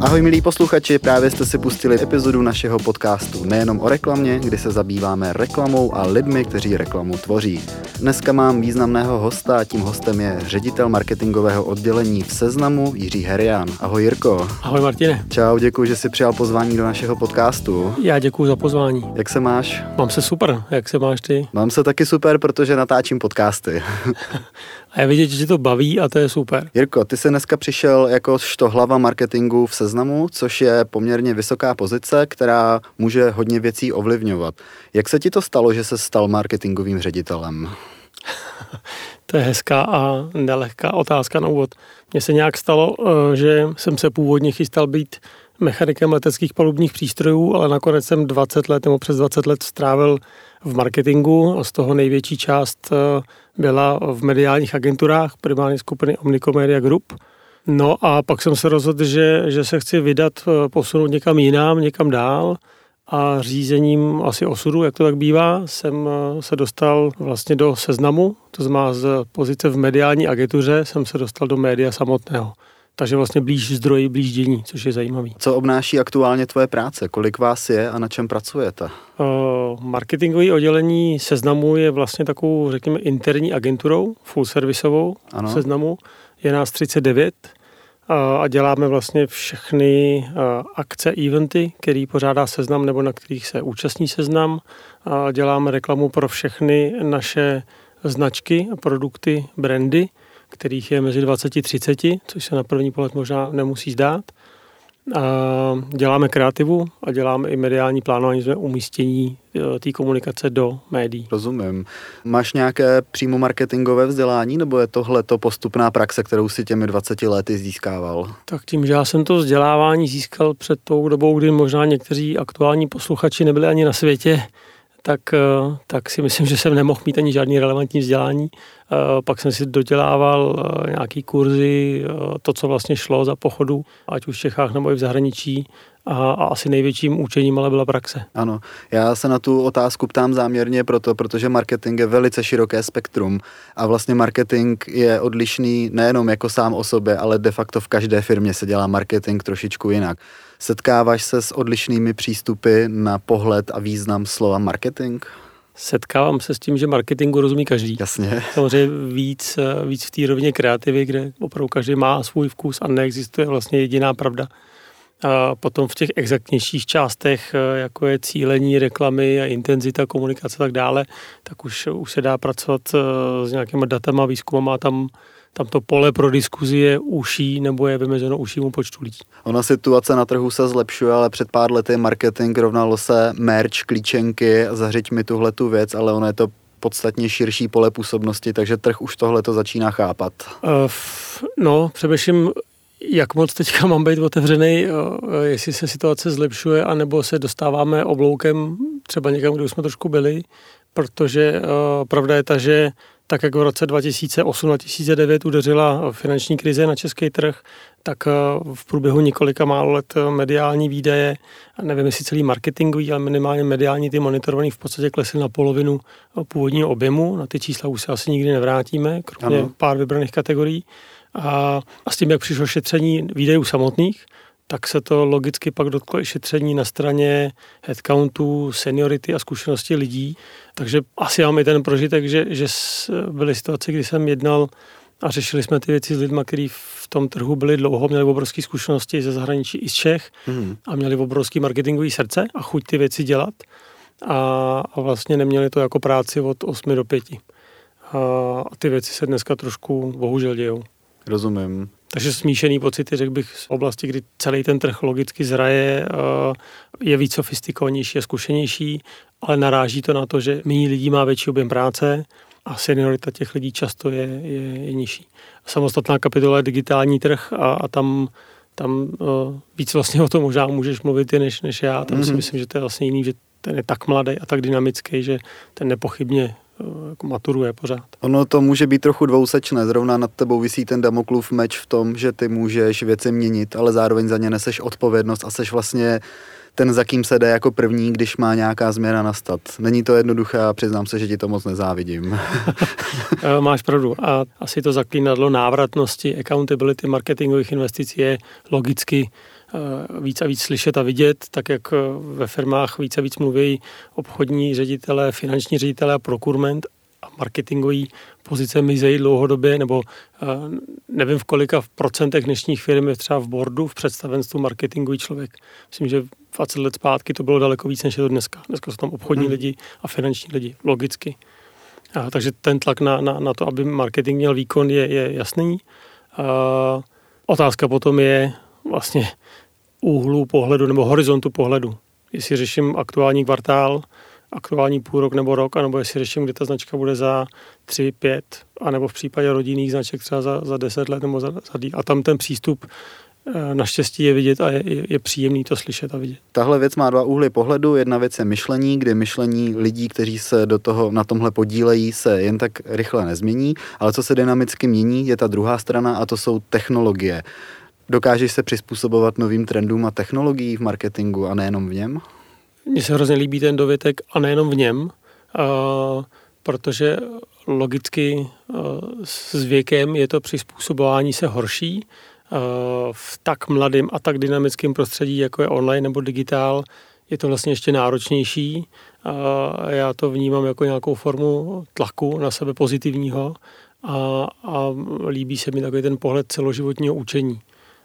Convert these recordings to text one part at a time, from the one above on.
Ahoj milí posluchači, právě jste si pustili epizodu našeho podcastu nejenom o reklamě, kdy se zabýváme reklamou a lidmi, kteří reklamu tvoří. Dneska mám významného hosta a tím hostem je ředitel marketingového oddělení v Seznamu Jiří Herian. Ahoj Jirko. Ahoj Martine. Čau, děkuji, že jsi přijal pozvání do našeho podcastu. Já děkuji za pozvání. Jak se máš? Mám se super, jak se máš ty? Mám se taky super, protože natáčím podcasty. a je vidět, že to baví a to je super. Jirko, ty jsi dneska přišel jako hlava marketingu v Seznamu, což je poměrně vysoká pozice, která může hodně věcí ovlivňovat. Jak se ti to stalo, že se stal marketingovým ředitelem? to je hezká a nelehká otázka na úvod. Mně se nějak stalo, eh, že jsem se původně chystal být mechanikem leteckých palubních přístrojů, ale nakonec jsem 20 let nebo přes 20 let strávil v marketingu a z toho největší část eh, byla v mediálních agenturách, primárně skupiny Omnicomedia Group. No a pak jsem se rozhodl, že, že se chci vydat, eh, posunout někam jinam, někam dál a řízením asi osudu, jak to tak bývá, jsem eh, se dostal vlastně do seznamu, to znamená z pozice v mediální agentuře jsem se dostal do média samotného. Takže vlastně blíž zdroji, blíž dění, což je zajímavý. Co obnáší aktuálně tvoje práce? Kolik vás je a na čem pracujete? Uh, marketingové oddělení seznamu je vlastně takovou, řekněme, interní agenturou, full servisovou ano. seznamu. Je nás 39 a děláme vlastně všechny akce, eventy, který pořádá seznam nebo na kterých se účastní seznam. A děláme reklamu pro všechny naše značky, produkty, brandy, kterých je mezi 20-30, což se na první pohled možná nemusí zdát. A děláme kreativu a děláme i mediální plánování, jsme umístění e, té komunikace do médií. Rozumím. Máš nějaké přímo marketingové vzdělání, nebo je tohle to postupná praxe, kterou si těmi 20 lety získával? Tak tím, že já jsem to vzdělávání získal před tou dobou, kdy možná někteří aktuální posluchači nebyli ani na světě, tak, e, tak si myslím, že jsem nemohl mít ani žádný relevantní vzdělání. Eh, pak jsem si dodělával eh, nějaký kurzy, eh, to, co vlastně šlo za pochodu, ať už v Čechách nebo i v zahraničí. A, a asi největším učením ale byla praxe. Ano, já se na tu otázku ptám záměrně proto, protože marketing je velice široké spektrum a vlastně marketing je odlišný nejenom jako sám o sobě, ale de facto v každé firmě se dělá marketing trošičku jinak. Setkáváš se s odlišnými přístupy na pohled a význam slova marketing? setkávám se s tím, že marketingu rozumí každý. Jasně. Samozřejmě víc, víc v té rovině kreativy, kde opravdu každý má svůj vkus a neexistuje vlastně jediná pravda. A potom v těch exaktnějších částech, jako je cílení reklamy a intenzita komunikace a tak dále, tak už, už se dá pracovat eh, s nějakýma datama, výzkumama, tam tam to pole pro diskuzi je uší nebo je vymezeno ušímu počtu lidí. Ona situace na trhu se zlepšuje, ale před pár lety marketing rovnalo se merch, klíčenky, zařiď mi tuhle tu věc, ale ono je to podstatně širší pole působnosti, takže trh už tohle to začíná chápat. Uh, no, především jak moc teďka mám být otevřený, jestli se situace zlepšuje, anebo se dostáváme obloukem třeba někam, kde už jsme trošku byli, protože uh, pravda je ta, že tak jak v roce 2008-2009 udeřila finanční krize na český trh, tak eh, v průběhu několika málo let eh, mediální výdaje, nevím jestli celý marketingový, ale minimálně mediální ty monitorovaný v podstatě klesly na polovinu eh, původního objemu. Na ty čísla už se asi nikdy nevrátíme, kromě ano. pár vybraných kategorií. A, a s tím, jak přišlo šetření výdajů samotných, tak se to logicky pak dotklo i šetření na straně headcountů, seniority a zkušenosti lidí. Takže asi mám i ten prožitek, že, že byly situace, kdy jsem jednal a řešili jsme ty věci s lidmi, kteří v tom trhu byli dlouho, měli obrovské zkušenosti ze zahraničí i z Čech mm. a měli obrovský marketingový srdce a chuť ty věci dělat a, a vlastně neměli to jako práci od 8 do 5. A, a ty věci se dneska trošku bohužel dějou. Rozumím. Takže smíšený pocity, řekl bych, z oblasti, kdy celý ten trh logicky zraje, eh, je víc sofistikovanější a zkušenější, ale naráží to na to, že méně lidí má větší objem práce a seniorita těch lidí často je, je, je nižší. Samostatná kapitola je digitální trh a, a tam tam uh, víc vlastně o tom možná můžeš mluvit než, než já. Tam mm-hmm. si mhm. myslím, že to je vlastně jiný, že ten je tak mladý a tak dynamický, že ten nepochybně jako maturuje pořád. Ono to může být trochu dvousečné, zrovna nad tebou vysí ten Damoklův meč v tom, že ty můžeš věci měnit, ale zároveň za ně neseš odpovědnost a seš vlastně ten, za kým se jde jako první, když má nějaká změna nastat. Není to jednoduché a přiznám se, že ti to moc nezávidím. Máš pravdu. A asi to zaklínadlo návratnosti, accountability marketingových investic je logicky víc a víc slyšet a vidět, tak jak ve firmách víc a víc mluví obchodní ředitele, finanční ředitele a procurement a marketingový pozice mizejí dlouhodobě, nebo nevím v kolika v procentech dnešních firm je třeba v boardu, v představenstvu marketingový člověk. Myslím, že 20 let zpátky to bylo daleko víc, než je to dneska. Dneska jsou tam obchodní hmm. lidi a finanční lidi, logicky. A, takže ten tlak na, na, na to, aby marketing měl výkon, je, je jasný. A, otázka potom je vlastně úhlu pohledu nebo horizontu pohledu. Jestli řeším aktuální kvartál, aktuální půl rok nebo rok, anebo jestli řeším, kdy ta značka bude za 3, 5, anebo v případě rodinných značek třeba za, za 10 let nebo za, za A tam ten přístup Eh, naštěstí je vidět a je, je příjemný to slyšet a vidět. Tahle věc má dva úhly pohledu. Jedna věc je myšlení, kdy myšlení lidí, kteří se do toho na tomhle podílejí, se jen tak rychle nezmění, ale co se dynamicky mění, je ta druhá strana a to jsou technologie. Dokážeš se přizpůsobovat novým trendům a technologií v marketingu a nejenom v něm? Mně se hrozně líbí ten dovětek a nejenom v něm, uh, protože logicky s věkem je to přizpůsobování se horší, v tak mladém a tak dynamickém prostředí, jako je online nebo digitál, je to vlastně ještě náročnější. A já to vnímám jako nějakou formu tlaku na sebe pozitivního a, a líbí se mi takový ten pohled celoživotního učení.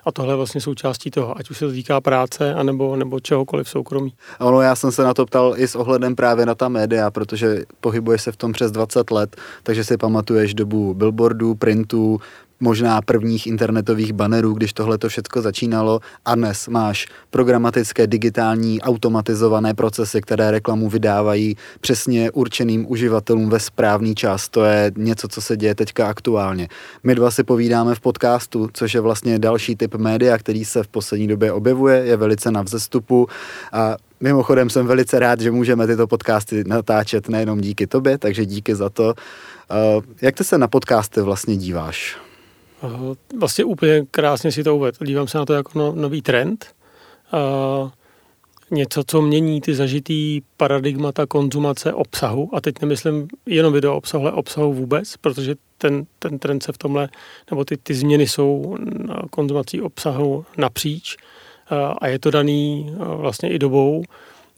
A tohle je vlastně součástí toho, ať už se to týká práce, anebo, nebo čehokoliv soukromí. Ono, já jsem se na to ptal i s ohledem právě na ta média, protože pohybuje se v tom přes 20 let, takže si pamatuješ dobu billboardů, printů, možná prvních internetových bannerů, když tohle to všechno začínalo a dnes máš programatické, digitální, automatizované procesy, které reklamu vydávají přesně určeným uživatelům ve správný čas. To je něco, co se děje teďka aktuálně. My dva si povídáme v podcastu, což je vlastně další typ média, který se v poslední době objevuje, je velice na vzestupu a Mimochodem jsem velice rád, že můžeme tyto podcasty natáčet nejenom díky tobě, takže díky za to. Jak ty se na podcasty vlastně díváš? Vlastně úplně krásně si to uvedl. Dívám se na to jako no, nový trend. Uh, něco, co mění ty zažitý paradigmata konzumace obsahu. A teď nemyslím jenom video obsahu, ale obsahu vůbec, protože ten, ten trend se v tomhle, nebo ty, ty změny jsou na konzumací obsahu napříč. A je to daný vlastně i dobou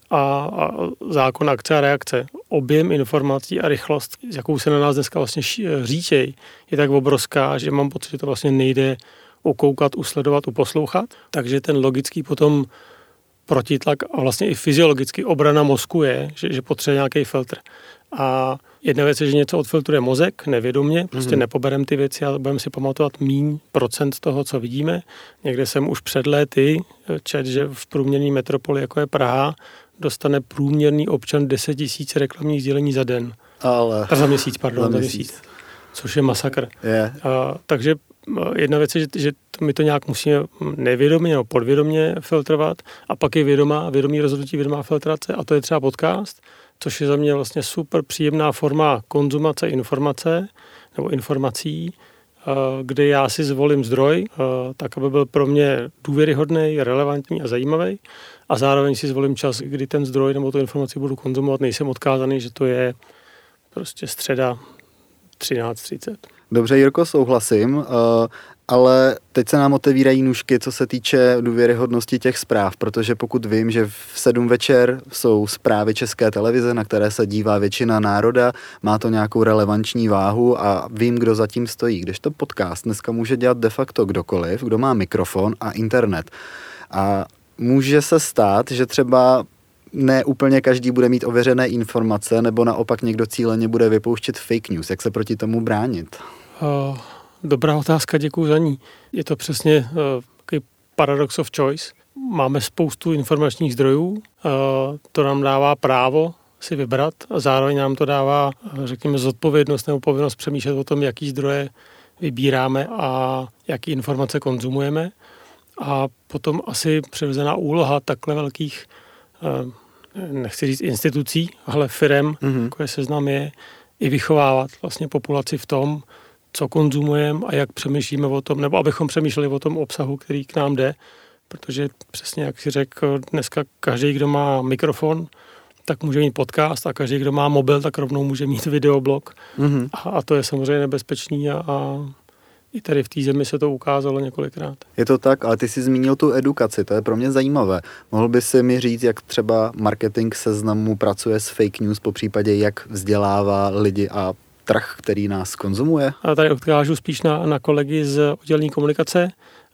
a, a zákon akce a reakce. Objem informací a rychlost, s jakou se na nás dneska vlastně říčej, je tak obrovská, že mám pocit, že to vlastně nejde ukoukat, usledovat, uposlouchat. Takže ten logický potom protitlak a vlastně i fyziologicky obrana mozku je, že, že potřebuje nějaký filtr. A jedna věc je, že něco odfiltruje mozek nevědomě, prostě mm-hmm. nepoberem ty věci a budeme si pamatovat míň procent toho, co vidíme. Někde jsem už před léty čet, že v průměrné metropoli, jako je Praha, dostane průměrný občan 10 tisíc reklamních sdělení za den. Ale... A za měsíc, pardon, za měsíc. Za měsíc. Což je masakr. Yeah. A, takže jedna věc je, že, že my to nějak musíme nevědomě nebo podvědomě filtrovat a pak je vědomá, vědomý rozhodnutí, vědomá filtrace a to je třeba podcast, což je za mě vlastně super příjemná forma konzumace informace nebo informací, kde já si zvolím zdroj, tak aby byl pro mě důvěryhodný, relevantní a zajímavý a zároveň si zvolím čas, kdy ten zdroj nebo tu informaci budu konzumovat, nejsem odkázaný, že to je prostě středa 13.30. Dobře, Jirko, souhlasím, eh, ale teď se nám otevírají nůžky, co se týče důvěryhodnosti těch zpráv, protože pokud vím, že v 7 večer jsou zprávy České televize, na které se dívá většina národa, má to nějakou relevanční váhu a vím, kdo zatím stojí. Když to podcast dneska může dělat de facto kdokoliv, kdo má mikrofon a internet. A může se stát, že třeba ne úplně každý bude mít ověřené informace, nebo naopak někdo cíleně bude vypouštět fake news. Jak se proti tomu bránit? Uh, dobrá otázka, děkuji za ní. Je to přesně uh, paradox of choice. Máme spoustu informačních zdrojů, uh, to nám dává právo si vybrat a zároveň nám to dává, řekněme, zodpovědnost nebo povinnost přemýšlet o tom, jaký zdroje vybíráme a jaký informace konzumujeme. A potom asi přirozená úloha takhle velkých, eh, nechci říct institucí, ale firem, mm-hmm. jako je seznam, je i vychovávat vlastně populaci v tom, co konzumujeme a jak přemýšlíme o tom, nebo abychom přemýšleli o tom obsahu, který k nám jde, protože přesně jak si řekl, dneska každý, kdo má mikrofon, tak může mít podcast a každý, kdo má mobil, tak rovnou může mít videoblog. Mm-hmm. A, a to je samozřejmě nebezpečný a, a i tady v té zemi se to ukázalo několikrát. Je to tak, ale ty jsi zmínil tu edukaci, to je pro mě zajímavé. Mohl by si mi říct, jak třeba marketing seznamu pracuje s fake news, po případě jak vzdělává lidi a trh, který nás konzumuje? A tady odkážu spíš na, na kolegy z oddělení komunikace,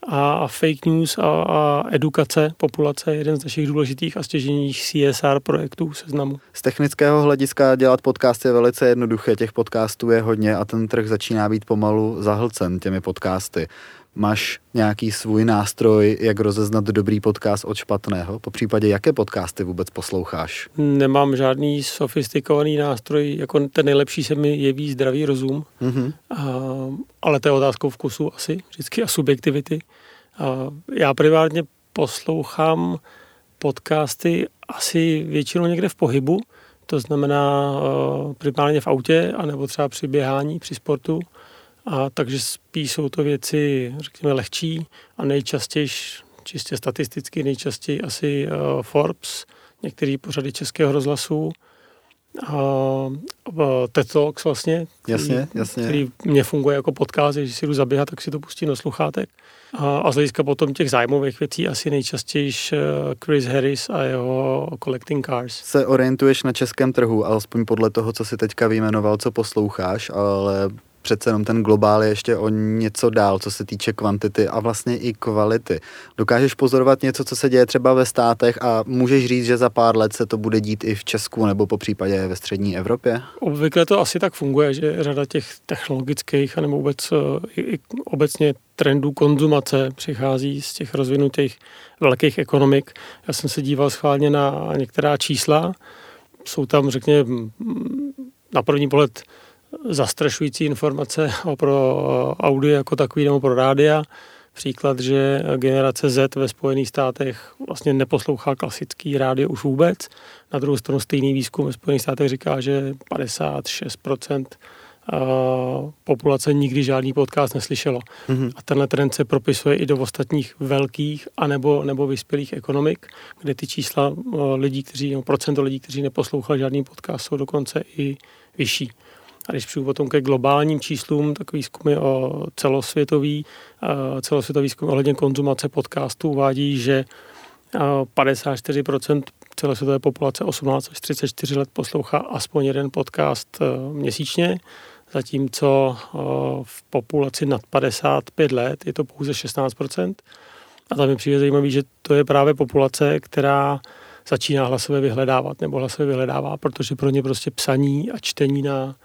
a fake news a, a edukace populace je jeden z našich důležitých a stěženích CSR projektů seznamu. Z technického hlediska dělat podcast je velice jednoduché, těch podcastů je hodně a ten trh začíná být pomalu zahlcen těmi podcasty. Máš nějaký svůj nástroj, jak rozeznat dobrý podcast od špatného? Po případě, jaké podcasty vůbec posloucháš? Nemám žádný sofistikovaný nástroj, jako ten nejlepší se mi jeví zdravý rozum, mm-hmm. a, ale to je otázkou vkusu asi, vždycky a subjektivity. A já privátně poslouchám podcasty asi většinou někde v pohybu, to znamená uh, primárně v autě, anebo třeba při běhání, při sportu. A takže spíš jsou to věci, řekněme, lehčí a nejčastěji, čistě statisticky, nejčastěji asi Forbes, některé pořady Českého rozhlasu, uh, TED Talks vlastně, který, jasně, jasně. který mě funguje jako podcast, když si jdu zaběhat, tak si to pustím do sluchátek. A, a z hlediska potom těch zájmových věcí asi nejčastěji uh, Chris Harris a jeho Collecting Cars. Se orientuješ na českém trhu, alespoň podle toho, co si teďka vyjmenoval, co posloucháš, ale přece jenom ten globál je ještě o něco dál, co se týče kvantity a vlastně i kvality. Dokážeš pozorovat něco, co se děje třeba ve státech a můžeš říct, že za pár let se to bude dít i v Česku nebo po případě ve střední Evropě? Obvykle to asi tak funguje, že řada těch technologických nebo vůbec i, i obecně trendů konzumace přichází z těch rozvinutých velkých ekonomik. Já jsem se díval schválně na některá čísla. Jsou tam, řekněme, na první pohled zastrašující informace pro audio jako takový nebo pro rádia. Příklad, že generace Z ve Spojených státech vlastně neposlouchá klasický rádio už vůbec. Na druhou stranu stejný výzkum ve Spojených státech říká, že 56% populace nikdy žádný podcast neslyšelo. Mm-hmm. A tenhle trend se propisuje i do ostatních velkých anebo nebo vyspělých ekonomik, kde ty čísla lidí, kteří, no, procento lidí, kteří neposlouchali žádný podcast, jsou dokonce i vyšší. A když přijdu potom ke globálním číslům, tak výzkumy o celosvětový, celosvětový výzkum ohledně konzumace podcastů uvádí, že 54% celosvětové populace 18 až 34 let poslouchá aspoň jeden podcast e, měsíčně, zatímco v populaci nad 55 let je to pouze 16%. A tam mi přijde zajímavé, že to je právě populace, která začíná hlasově vyhledávat nebo hlasově vyhledává, protože pro ně prostě psaní a čtení na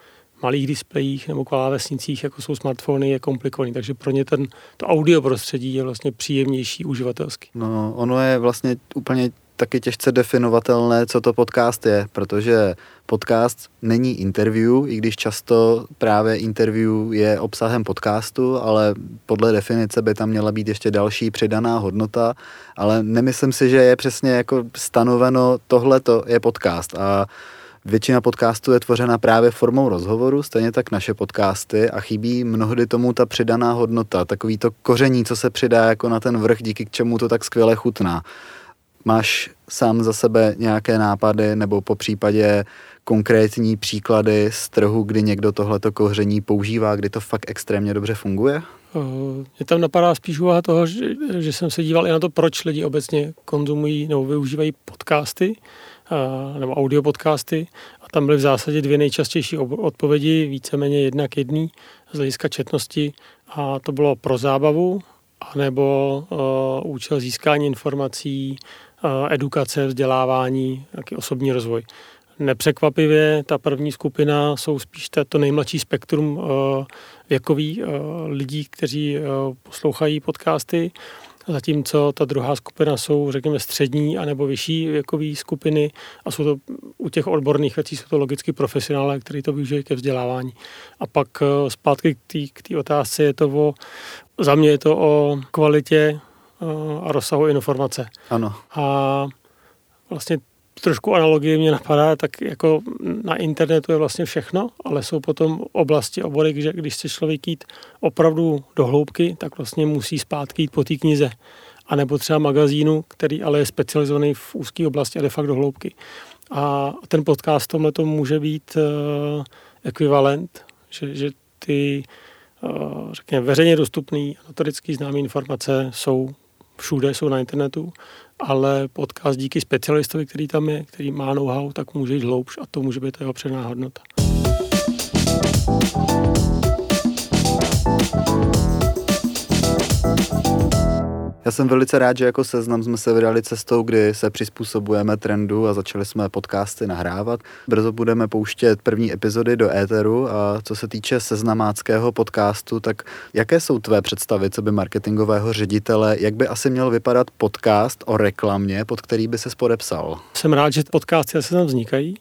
malých displejích nebo klávesnicích, jako jsou smartfony, je komplikovaný. Takže pro ně ten, to audio prostředí je vlastně příjemnější uživatelsky. No, ono je vlastně úplně taky těžce definovatelné, co to podcast je, protože podcast není interview, i když často právě interview je obsahem podcastu, ale podle definice by tam měla být ještě další přidaná hodnota, ale nemyslím si, že je přesně jako stanoveno, tohle to je podcast a Většina podcastů je tvořena právě formou rozhovoru, stejně tak naše podcasty a chybí mnohdy tomu ta přidaná hodnota, takový to koření, co se přidá jako na ten vrch, díky k čemu to tak skvěle chutná. Máš sám za sebe nějaké nápady nebo po případě konkrétní příklady z trhu, kdy někdo tohleto koření používá, kdy to fakt extrémně dobře funguje? Mě tam napadá spíš úvaha toho, že, že jsem se díval i na to, proč lidi obecně konzumují nebo využívají podcasty nebo audio podcasty a tam byly v zásadě dvě nejčastější odpovědi, víceméně jedna k jedný z hlediska četnosti. A to bylo pro zábavu anebo uh, účel získání informací, uh, edukace, vzdělávání, jaký osobní rozvoj. Nepřekvapivě ta první skupina jsou spíš to nejmladší spektrum uh, věkový uh, lidí, kteří uh, poslouchají podcasty zatímco ta druhá skupina jsou, řekněme, střední anebo vyšší věkové skupiny a jsou to u těch odborných věcí jsou to logicky profesionálé, kteří to využijí ke vzdělávání. A pak eh, zpátky k té otázce je to o, za mě je to o kvalitě eh, a rozsahu informace. Ano. A vlastně trošku analogie mě napadá, tak jako na internetu je vlastně všechno, ale jsou potom oblasti, obory, že když chce člověk jít opravdu do hloubky, tak vlastně musí zpátky jít po té knize. A nebo třeba magazínu, který ale je specializovaný v úzké oblasti a de facto do hloubky. A ten podcast tomhle to může být uh, ekvivalent, že, že ty řekněme, veřejně dostupný, notoricky známé informace jsou všude, jsou na internetu, ale podcast díky specialistovi, který tam je, který má know-how, tak může jít hloubš a to může být jeho předná hodnota. Já jsem velice rád, že jako seznam jsme se vydali cestou, kdy se přizpůsobujeme trendu a začali jsme podcasty nahrávat. Brzo budeme pouštět první epizody do éteru a co se týče seznamáckého podcastu, tak jaké jsou tvé představy, co by marketingového ředitele, jak by asi měl vypadat podcast o reklamě, pod který by se podepsal? Jsem rád, že podcasty se tam vznikají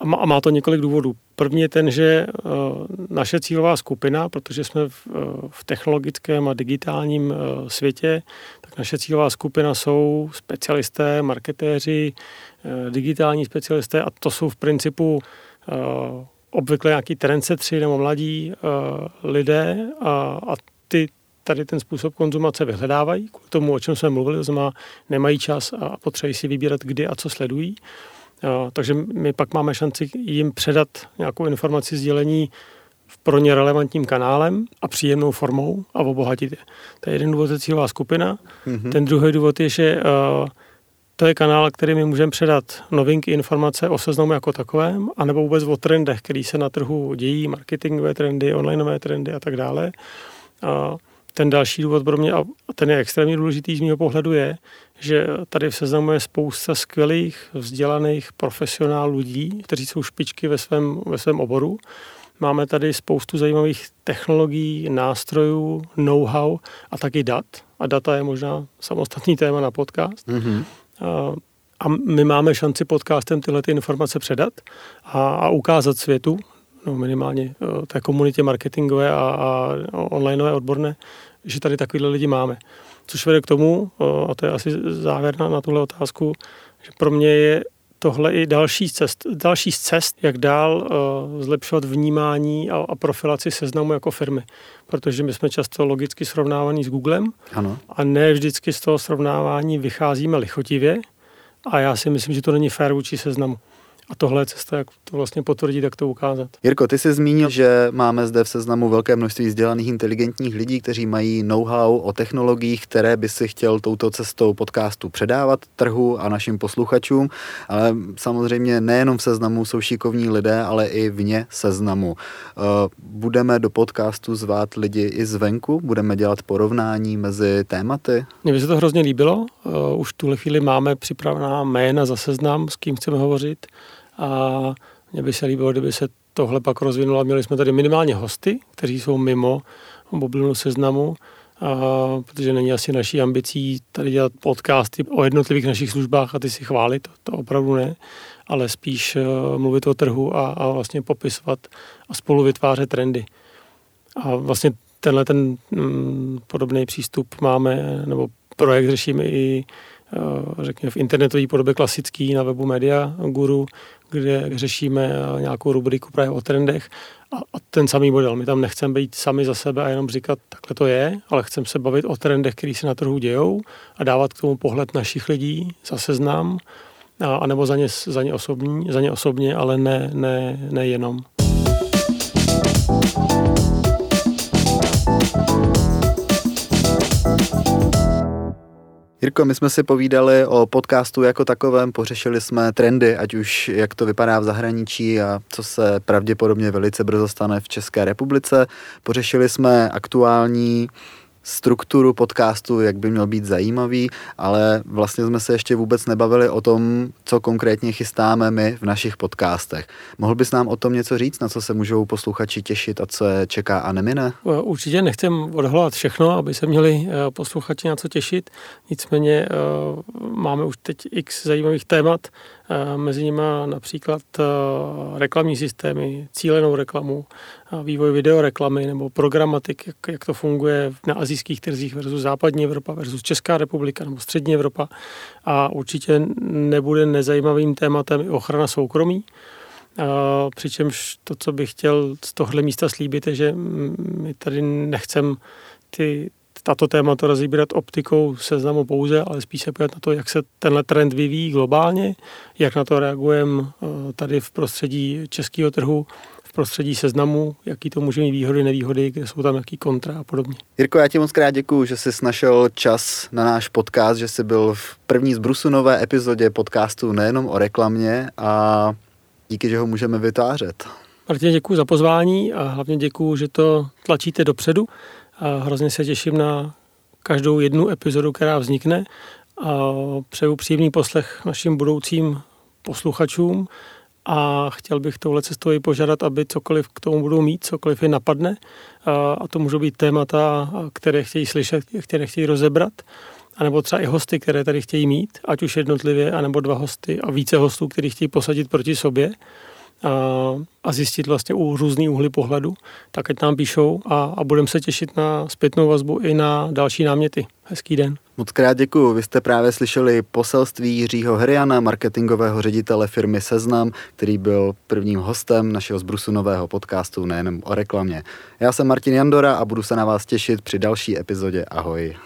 a má, a má to několik důvodů. První je ten, že eh, naše cílová skupina, protože jsme v, eh, technologickém a digitálním eh, světě, tak naše cílová skupina jsou specialisté, marketéři, digitální specialisté a to jsou v principu obvykle nějaký trendsetři nebo mladí lidé a, a ty tady ten způsob konzumace vyhledávají, k tomu, o čem jsme mluvili, znamená, nemají čas a potřebují si vybírat, kdy a co sledují. Jo, takže my pak máme šanci jim předat nějakou informaci sdělení v pro ně relevantním kanálem a příjemnou formou a obohatit je. To je jeden důvod, je cílová skupina. Mm-hmm. Ten druhý důvod je, že uh, to je kanál, který my můžeme předat novinky, informace o seznamu jako takovém, anebo vůbec o trendech, který se na trhu dějí, marketingové trendy, onlineové trendy a tak dále. Uh, ten další důvod pro mě, a ten je extrémně důležitý z mého pohledu, je, že tady v seznamu je spousta skvělých, vzdělaných profesionálů lidí, kteří jsou špičky ve svém, ve svém oboru. Máme tady spoustu zajímavých technologií, nástrojů, know-how a taky dat. A data je možná samostatný téma na podcast. Mm-hmm. A, a my máme šanci podcastem tyhle ty informace předat a, a ukázat světu, no minimálně eh, té komunitě marketingové a, a onlineové odborné, že tady takovýhle lidi máme. Což vede k tomu, a to je asi závěr na, na tuhle otázku, že pro mě je tohle i další cest, další z cest, jak dál uh, zlepšovat vnímání a, a profilaci seznamu jako firmy. Protože my jsme často logicky srovnávaní s Googlem ano. a ne vždycky z toho srovnávání vycházíme lichotivě a já si myslím, že to není fér vůči seznamu. A tohle je cesta, jak to vlastně potvrdit, jak to ukázat. Jirko, ty jsi zmínil, že máme zde v seznamu velké množství vzdělaných inteligentních lidí, kteří mají know-how o technologiích, které by si chtěl touto cestou podcastu předávat trhu a našim posluchačům, ale samozřejmě nejenom v seznamu jsou šikovní lidé, ale i vně seznamu. Eh, budeme do podcastu zvát lidi i zvenku, budeme dělat porovnání mezi tématy. Mně by se to hrozně líbilo, eh, už v tuhle chvíli máme připravená jména za seznam, s kým chceme hovořit a mně by se líbilo, kdyby se tohle pak rozvinulo. Měli jsme tady minimálně hosty, kteří jsou mimo bublinu seznamu, a, protože není asi naší ambicí tady dělat podcasty o jednotlivých našich službách a ty si chválit, to, to opravdu ne, ale spíš uh, mluvit o trhu a, a vlastně popisovat a spolu vytvářet trendy. A vlastně tenhle ten mm, podobný přístup máme, nebo projekt řešíme i řekněme v internetové podobě klasický na webu Media Guru, kde řešíme eh, nějakou rubriku právě o trendech a, a ten samý model. My tam nechceme být sami za sebe a jenom říkat, takhle to je, ale chceme se bavit o trendech, které se na trhu dějou a dávat k tomu pohled našich lidí za seznam, a, a nebo za ně, za ně, osobní, za ně osobně, ale ne, ne, ne jenom. Jirko, my jsme si povídali o podcastu jako takovém, pořešili jsme trendy, ať už jak to vypadá v zahraničí a co se pravděpodobně velice brzo stane v České republice. Pořešili jsme aktuální strukturu podcastu, jak by měl být zajímavý, ale vlastně jsme se ještě vůbec nebavili o tom, co konkrétně chystáme my v našich podcastech. Mohl bys nám o tom něco říct, na co se můžou posluchači těšit a co je čeká a nemine? Určitě nechcem odhalovat všechno, aby se měli eh, posluchači na co těšit. Nicméně eh, máme už teď x zajímavých témat, Eh, mezi nimi například eh, reklamní systémy, cílenou reklamu, vývoj videoreklamy nebo programatik, jak, jak to funguje na azijských trzích versus západní Evropa versus Česká republika nebo střední Evropa. A určitě nebude nezajímavým tématem i ochrana soukromí. A eh, přičemž to, co bych chtěl z tohle místa slíbit, je, že my tady nechcem ty tato témata rozebírat optikou seznamu pouze, ale spíš se podívat na to, jak se tenhle trend vyvíjí globálně, jak na to reagujeme eh, tady v prostředí českého trhu, v prostředí seznamu, jaký to může mít výhody, nevýhody, kde jsou tam jaký kontra a podobně. Jirko, já ti moc krát děkuju, že jsi našel čas na náš podcast, že jsi byl v první z Brusunové epizodě podcastu nejenom o reklamě a díky, že ho můžeme vytvářet. Martin, děkuji za pozvání a hlavně děkuji, že to tlačíte dopředu. A hrozně se těším na každou jednu epizodu, která vznikne. A přeju příjemný poslech našim budoucím posluchačům. A chtěl bych touhle cestou i požádat, aby cokoliv k tomu budou mít, cokoliv je napadne. A to můžou být témata, které chtějí slyšet, které chtějí rozebrat, anebo třeba i hosty, které tady chtějí mít, ať už jednotlivě, anebo dva hosty a více hostů, který chtějí posadit proti sobě a, zjistit vlastně u různý úhly pohledu, tak ať nám píšou a, a budeme se těšit na zpětnou vazbu i na další náměty. Hezký den. Moc krát děkuju. Vy jste právě slyšeli poselství Jiřího Hriana, marketingového ředitele firmy Seznam, který byl prvním hostem našeho zbrusu nového podcastu nejenom o reklamě. Já jsem Martin Jandora a budu se na vás těšit při další epizodě. Ahoj.